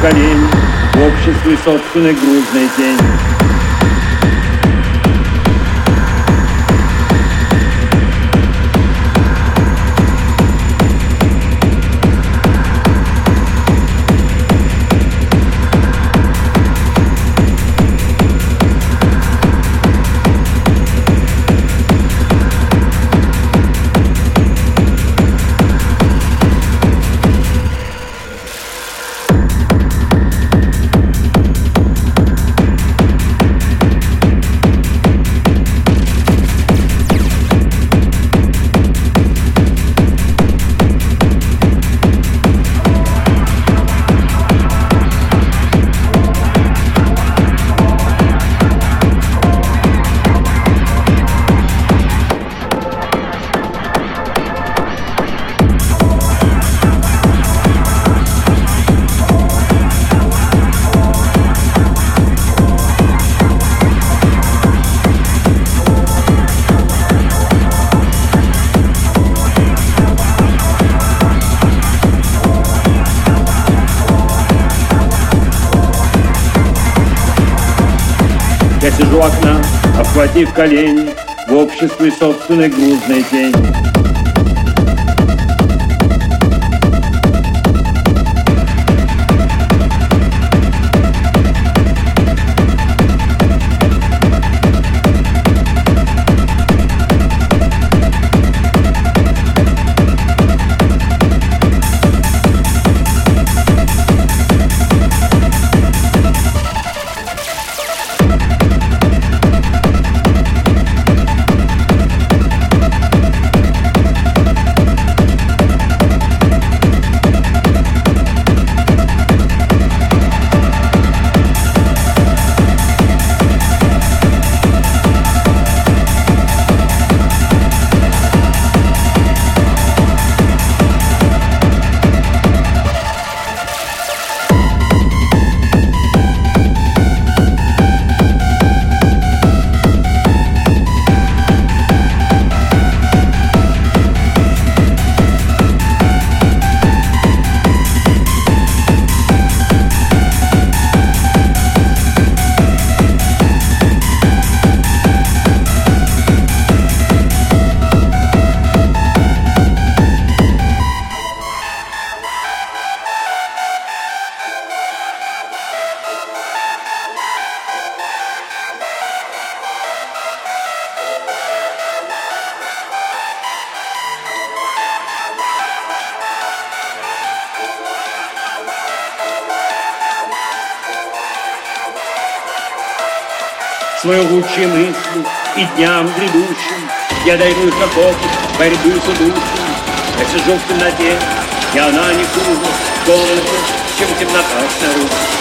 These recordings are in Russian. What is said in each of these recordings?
колени В обществе собственной грузной тени обхватив колени В обществе собственной грузной тени свою лучшие мысли и дням грядущим. Я дарю опыт борьбы с удушьем Я сижу в темноте, и она не хуже в чем темнота снаружи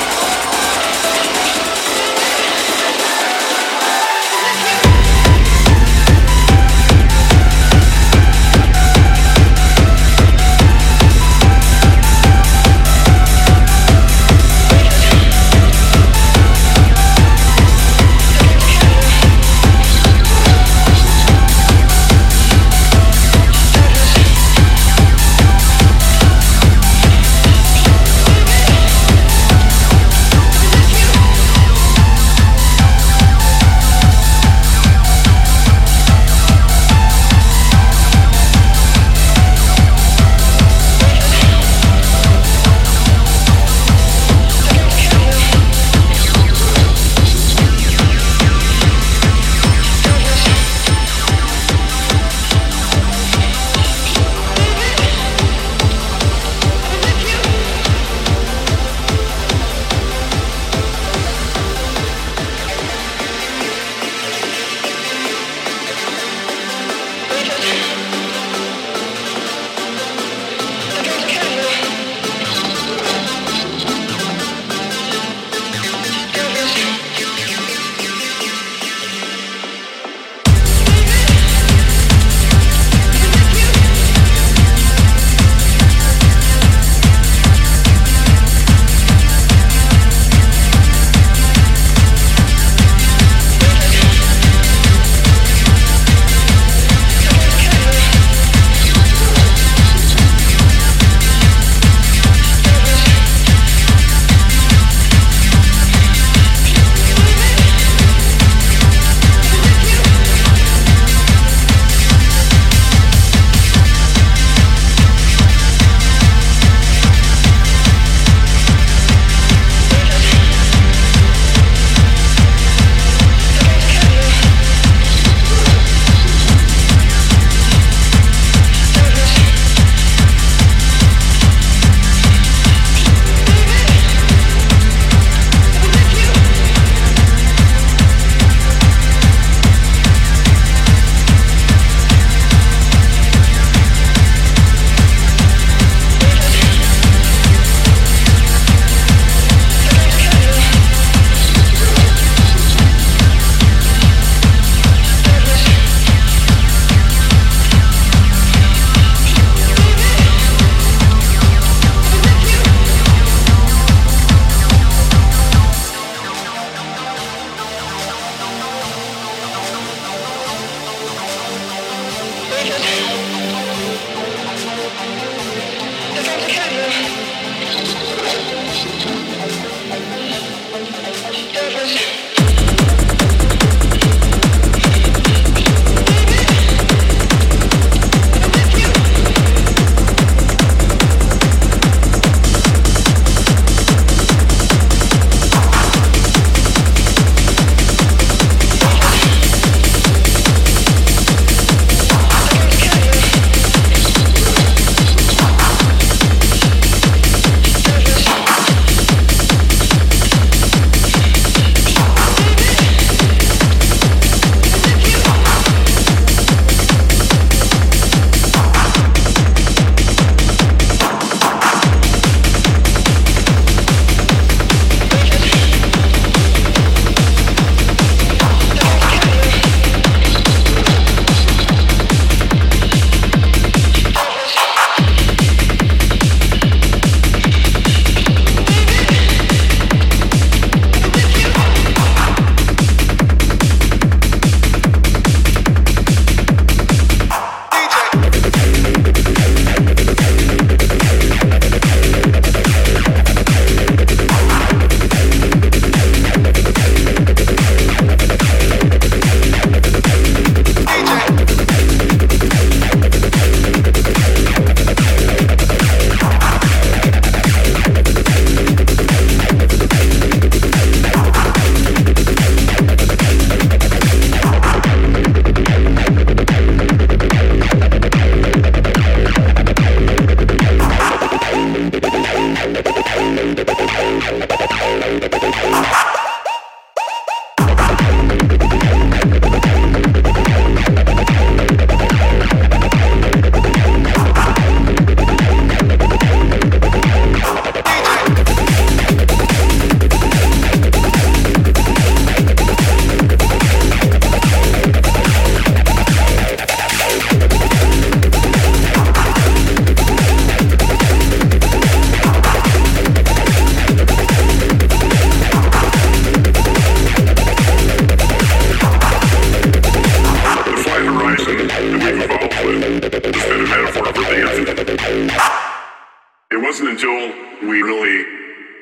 until we really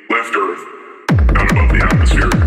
left Earth, got above the atmosphere.